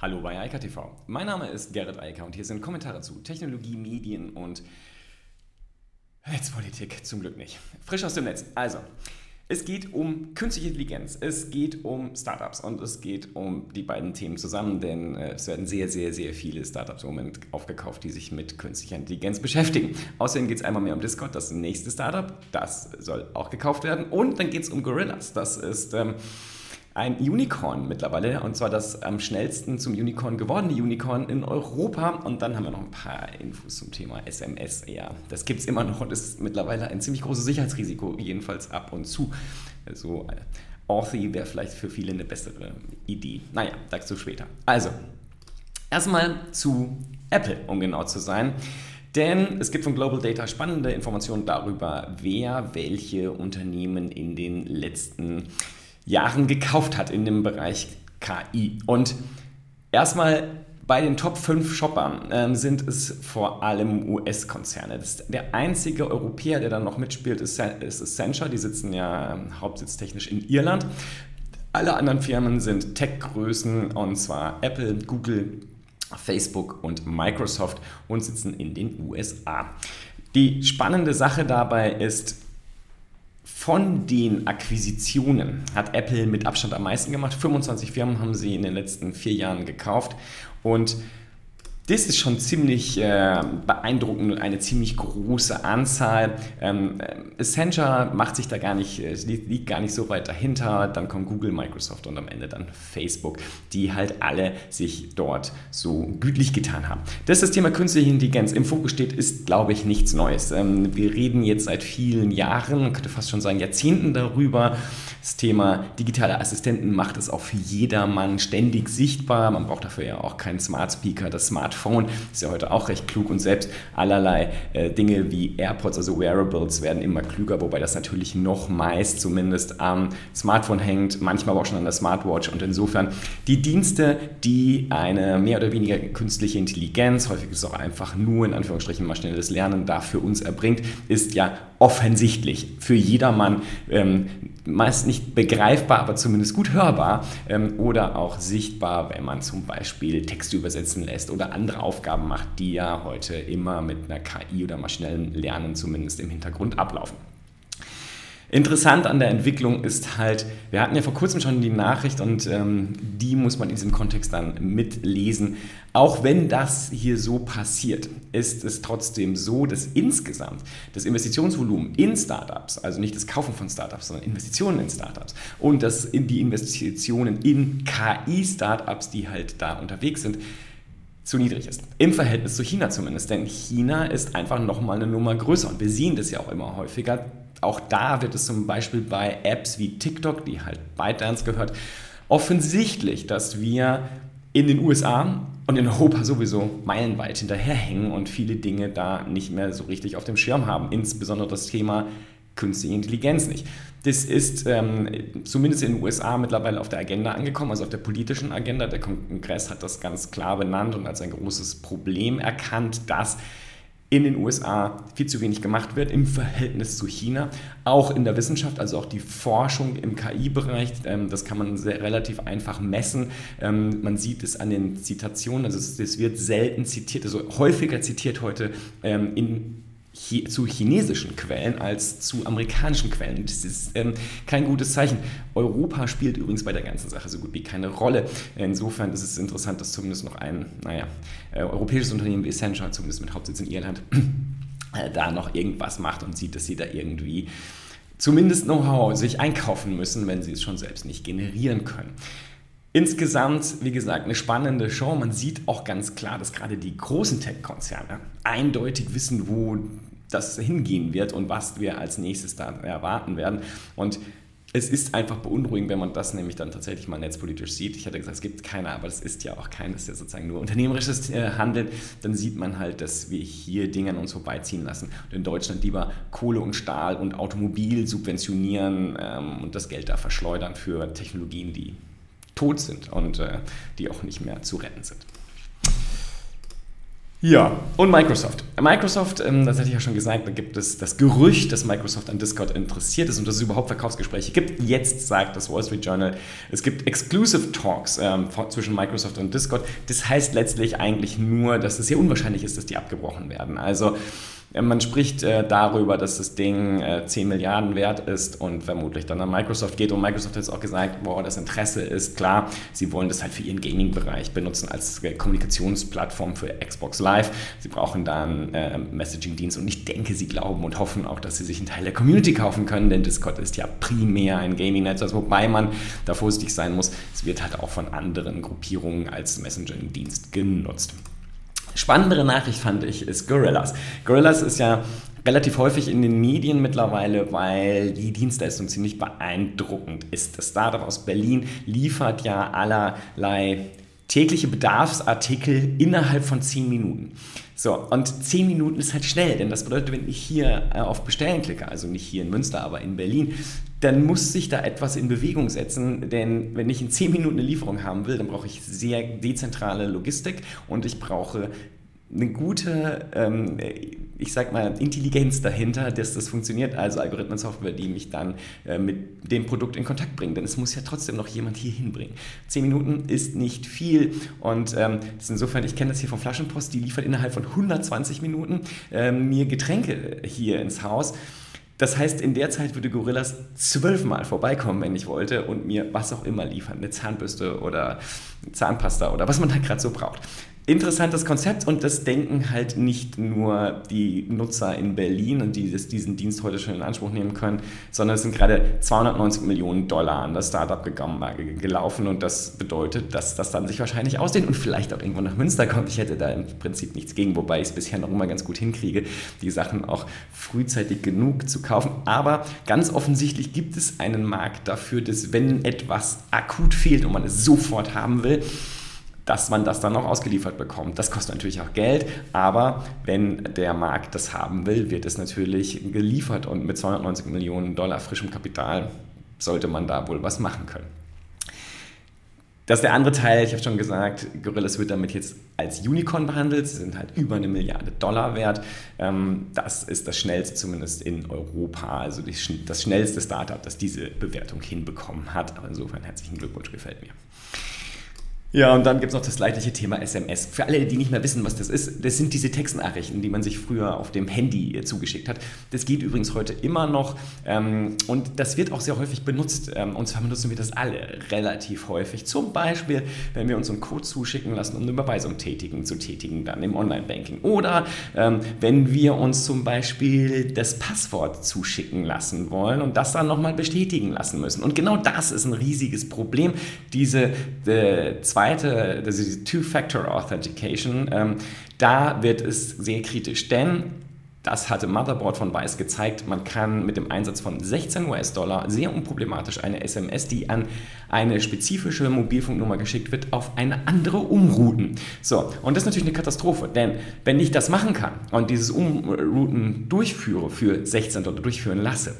Hallo bei Eika TV. Mein Name ist Gerrit Eiker und hier sind Kommentare zu Technologie, Medien und Netzpolitik. Zum Glück nicht. Frisch aus dem Netz. Also, es geht um künstliche Intelligenz, es geht um Startups und es geht um die beiden Themen zusammen, denn äh, es werden sehr, sehr, sehr viele Startups im Moment aufgekauft, die sich mit künstlicher Intelligenz beschäftigen. Außerdem geht es einmal mehr um Discord, das nächste Startup, das soll auch gekauft werden. Und dann geht es um Gorillas, das ist... Ähm, ein Unicorn mittlerweile, und zwar das am schnellsten zum Unicorn gewordene Unicorn in Europa. Und dann haben wir noch ein paar Infos zum Thema SMS. Ja, das gibt es immer noch und ist mittlerweile ein ziemlich großes Sicherheitsrisiko, jedenfalls ab und zu. Also äh, Authy wäre vielleicht für viele eine bessere Idee. Naja, dazu später. Also, erstmal zu Apple, um genau zu sein. Denn es gibt von Global Data spannende Informationen darüber, wer welche Unternehmen in den letzten Jahren gekauft hat in dem Bereich KI. Und erstmal bei den Top 5 Shoppern ähm, sind es vor allem US-Konzerne. Der einzige Europäer, der dann noch mitspielt, ist, ist Accenture. Die sitzen ja ähm, hauptsitztechnisch in Irland. Alle anderen Firmen sind Tech-Größen und zwar Apple, Google, Facebook und Microsoft und sitzen in den USA. Die spannende Sache dabei ist, von den Akquisitionen hat Apple mit Abstand am meisten gemacht. 25 Firmen haben sie in den letzten vier Jahren gekauft und das ist schon ziemlich äh, beeindruckend und eine ziemlich große Anzahl. Ähm, äh, Accenture macht sich da gar nicht, äh, liegt gar nicht so weit dahinter. Dann kommt Google, Microsoft und am Ende dann Facebook, die halt alle sich dort so gütlich getan haben. Dass das Thema künstliche Intelligenz im Fokus steht, ist, glaube ich, nichts Neues. Ähm, wir reden jetzt seit vielen Jahren, man könnte fast schon sagen Jahrzehnten darüber. Das Thema digitale Assistenten macht es auch für jedermann ständig sichtbar. Man braucht dafür ja auch keinen Smart Speaker. Das Smartphone ist ja heute auch recht klug und selbst allerlei äh, Dinge wie AirPods, also Wearables, werden immer klüger, wobei das natürlich noch meist zumindest am Smartphone hängt, manchmal aber auch schon an der Smartwatch. Und insofern die Dienste, die eine mehr oder weniger künstliche Intelligenz, häufig ist es auch einfach nur in Anführungsstrichen maschinelles Lernen, da für uns erbringt, ist ja offensichtlich für jedermann ähm, meist nicht begreifbar, aber zumindest gut hörbar ähm, oder auch sichtbar, wenn man zum Beispiel Texte übersetzen lässt oder andere Aufgaben macht, die ja heute immer mit einer KI oder maschinellen Lernen zumindest im Hintergrund ablaufen. Interessant an der Entwicklung ist halt, wir hatten ja vor kurzem schon die Nachricht und ähm, die muss man in diesem Kontext dann mitlesen. Auch wenn das hier so passiert, ist es trotzdem so, dass insgesamt das Investitionsvolumen in Startups, also nicht das Kaufen von Startups, sondern Investitionen in Startups und das in die Investitionen in KI-Startups, die halt da unterwegs sind, zu niedrig ist. Im Verhältnis zu China zumindest. Denn China ist einfach nochmal eine Nummer größer. Und wir sehen das ja auch immer häufiger auch da wird es zum Beispiel bei Apps wie TikTok, die halt ByteDance gehört, offensichtlich, dass wir in den USA und in Europa sowieso meilenweit hinterherhängen und viele Dinge da nicht mehr so richtig auf dem Schirm haben. Insbesondere das Thema künstliche Intelligenz nicht. Das ist ähm, zumindest in den USA mittlerweile auf der Agenda angekommen, also auf der politischen Agenda. Der Kongress hat das ganz klar benannt und als ein großes Problem erkannt, dass in den USA viel zu wenig gemacht wird im Verhältnis zu China. Auch in der Wissenschaft, also auch die Forschung im KI-Bereich, ähm, das kann man sehr, relativ einfach messen. Ähm, man sieht es an den Zitationen, also es, wird selten zitiert, also häufiger zitiert heute ähm, in zu chinesischen Quellen als zu amerikanischen Quellen. Das ist ähm, kein gutes Zeichen. Europa spielt übrigens bei der ganzen Sache so gut wie keine Rolle. Insofern ist es interessant, dass zumindest noch ein, naja, äh, europäisches Unternehmen wie Accenture, zumindest mit Hauptsitz in Irland, äh, da noch irgendwas macht und sieht, dass sie da irgendwie zumindest Know-how sich einkaufen müssen, wenn sie es schon selbst nicht generieren können. Insgesamt, wie gesagt, eine spannende Show. Man sieht auch ganz klar, dass gerade die großen Tech-Konzerne eindeutig wissen, wo das hingehen wird und was wir als nächstes da erwarten werden. Und es ist einfach beunruhigend, wenn man das nämlich dann tatsächlich mal netzpolitisch sieht. Ich hatte gesagt, es gibt keine, aber das ist ja auch kein, das ist ja sozusagen nur unternehmerisches äh, Handeln. Dann sieht man halt, dass wir hier Dinge an uns vorbeiziehen lassen und in Deutschland lieber Kohle und Stahl und Automobil subventionieren ähm, und das Geld da verschleudern für Technologien, die tot sind und äh, die auch nicht mehr zu retten sind. Ja, und Microsoft. Microsoft, ähm, das hatte ich ja schon gesagt, da gibt es das Gerücht, dass Microsoft an Discord interessiert ist und dass es überhaupt Verkaufsgespräche gibt. Jetzt sagt das Wall Street Journal, es gibt Exclusive Talks ähm, zwischen Microsoft und Discord. Das heißt letztlich eigentlich nur, dass es sehr unwahrscheinlich ist, dass die abgebrochen werden. Also man spricht äh, darüber, dass das Ding äh, 10 Milliarden wert ist und vermutlich dann an Microsoft geht. Und Microsoft hat jetzt auch gesagt, boah, das Interesse ist klar, sie wollen das halt für ihren Gaming-Bereich benutzen als äh, Kommunikationsplattform für Xbox Live. Sie brauchen dann äh, Messaging-Dienst und ich denke, sie glauben und hoffen auch, dass sie sich einen Teil der Community kaufen können, denn Discord ist ja primär ein Gaming-Netz, wobei man da vorsichtig sein muss. Es wird halt auch von anderen Gruppierungen als Messaging-Dienst genutzt. Spannendere Nachricht fand ich ist Gorillas. Gorillas ist ja relativ häufig in den Medien mittlerweile, weil die Dienstleistung ziemlich beeindruckend ist. Das Startup aus Berlin liefert ja allerlei tägliche Bedarfsartikel innerhalb von 10 Minuten. So, und 10 Minuten ist halt schnell, denn das bedeutet, wenn ich hier äh, auf Bestellen klicke, also nicht hier in Münster, aber in Berlin, dann muss sich da etwas in Bewegung setzen, denn wenn ich in 10 Minuten eine Lieferung haben will, dann brauche ich sehr dezentrale Logistik und ich brauche eine gute, ähm, ich sag mal, Intelligenz dahinter, dass das funktioniert, also Algorithmen-Software, die mich dann äh, mit dem Produkt in Kontakt bringen, denn es muss ja trotzdem noch jemand hier hinbringen. Zehn Minuten ist nicht viel und ähm, insofern, ich kenne das hier von Flaschenpost, die liefert innerhalb von 120 Minuten äh, mir Getränke hier ins Haus. Das heißt, in der Zeit würde Gorillas zwölfmal vorbeikommen, wenn ich wollte, und mir was auch immer liefern. Eine Zahnbürste oder Zahnpasta oder was man halt gerade so braucht interessantes Konzept und das denken halt nicht nur die Nutzer in Berlin und die das, diesen Dienst heute schon in Anspruch nehmen können, sondern es sind gerade 290 Millionen Dollar an das Startup gelaufen und das bedeutet, dass das dann sich wahrscheinlich ausdehnt und vielleicht auch irgendwo nach Münster kommt. Ich hätte da im Prinzip nichts gegen, wobei ich es bisher noch immer ganz gut hinkriege, die Sachen auch frühzeitig genug zu kaufen. Aber ganz offensichtlich gibt es einen Markt dafür, dass wenn etwas akut fehlt und man es sofort haben will, dass man das dann auch ausgeliefert bekommt. Das kostet natürlich auch Geld, aber wenn der Markt das haben will, wird es natürlich geliefert und mit 290 Millionen Dollar frischem Kapital sollte man da wohl was machen können. Das ist der andere Teil, ich habe schon gesagt, Gorillas wird damit jetzt als Unicorn behandelt. Sie sind halt über eine Milliarde Dollar wert. Ähm, das ist das schnellste zumindest in Europa, also das schnellste Startup, das diese Bewertung hinbekommen hat. Aber insofern herzlichen Glückwunsch, gefällt mir. Ja, und dann gibt es noch das leidliche Thema SMS. Für alle, die nicht mehr wissen, was das ist, das sind diese Textnachrichten, die man sich früher auf dem Handy äh, zugeschickt hat. Das geht übrigens heute immer noch ähm, und das wird auch sehr häufig benutzt. Ähm, und zwar benutzen wir das alle relativ häufig. Zum Beispiel, wenn wir uns einen Code zuschicken lassen, um eine Überweisung tätigen, zu tätigen, dann im Online-Banking. Oder ähm, wenn wir uns zum Beispiel das Passwort zuschicken lassen wollen und das dann nochmal bestätigen lassen müssen. Und genau das ist ein riesiges Problem. Diese äh, zweite, das ist die Two-Factor Authentication, ähm, da wird es sehr kritisch, denn das hatte Motherboard von Weiß gezeigt. Man kann mit dem Einsatz von 16 US-Dollar sehr unproblematisch eine SMS, die an eine spezifische Mobilfunknummer geschickt wird, auf eine andere umrouten. So, und das ist natürlich eine Katastrophe, denn wenn ich das machen kann und dieses Umrouten durchführe für 16 Dollar durchführen lasse,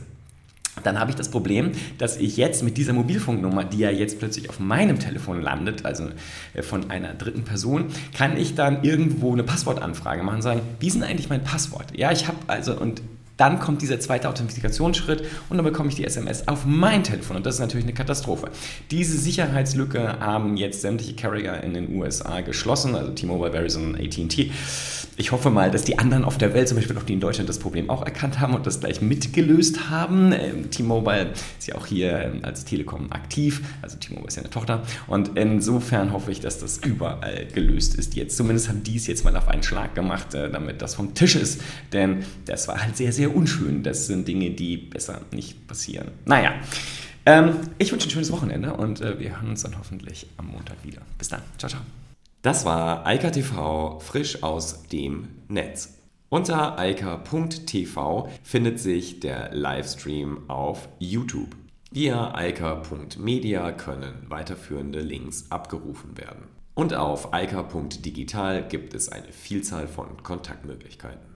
dann habe ich das Problem, dass ich jetzt mit dieser Mobilfunknummer, die ja jetzt plötzlich auf meinem Telefon landet, also äh, von einer dritten Person, kann ich dann irgendwo eine Passwortanfrage machen und sagen, wie ist denn eigentlich mein Passwort? Ja, ich habe also und dann kommt dieser zweite Authentifikationsschritt und dann bekomme ich die SMS auf mein Telefon und das ist natürlich eine Katastrophe. Diese Sicherheitslücke haben jetzt sämtliche Carrier in den USA geschlossen, also T-Mobile, Verizon, AT&T. Ich hoffe mal, dass die anderen auf der Welt, zum Beispiel auch die in Deutschland, das Problem auch erkannt haben und das gleich mitgelöst haben. Ähm, T-Mobile ist ja auch hier ähm, als Telekom aktiv, also T-Mobile ist ja eine Tochter. Und insofern hoffe ich, dass das überall gelöst ist jetzt. Zumindest haben die es jetzt mal auf einen Schlag gemacht, äh, damit das vom Tisch ist. Denn das war halt sehr, sehr unschön. Das sind Dinge, die besser nicht passieren. Naja. Ähm, ich wünsche ein schönes Wochenende und äh, wir hören uns dann hoffentlich am Montag wieder. Bis dann. Ciao, ciao. Das war Eika TV frisch aus dem Netz. Unter eika.tv findet sich der Livestream auf YouTube. Via eika.media können weiterführende Links abgerufen werden. Und auf eika.digital gibt es eine Vielzahl von Kontaktmöglichkeiten.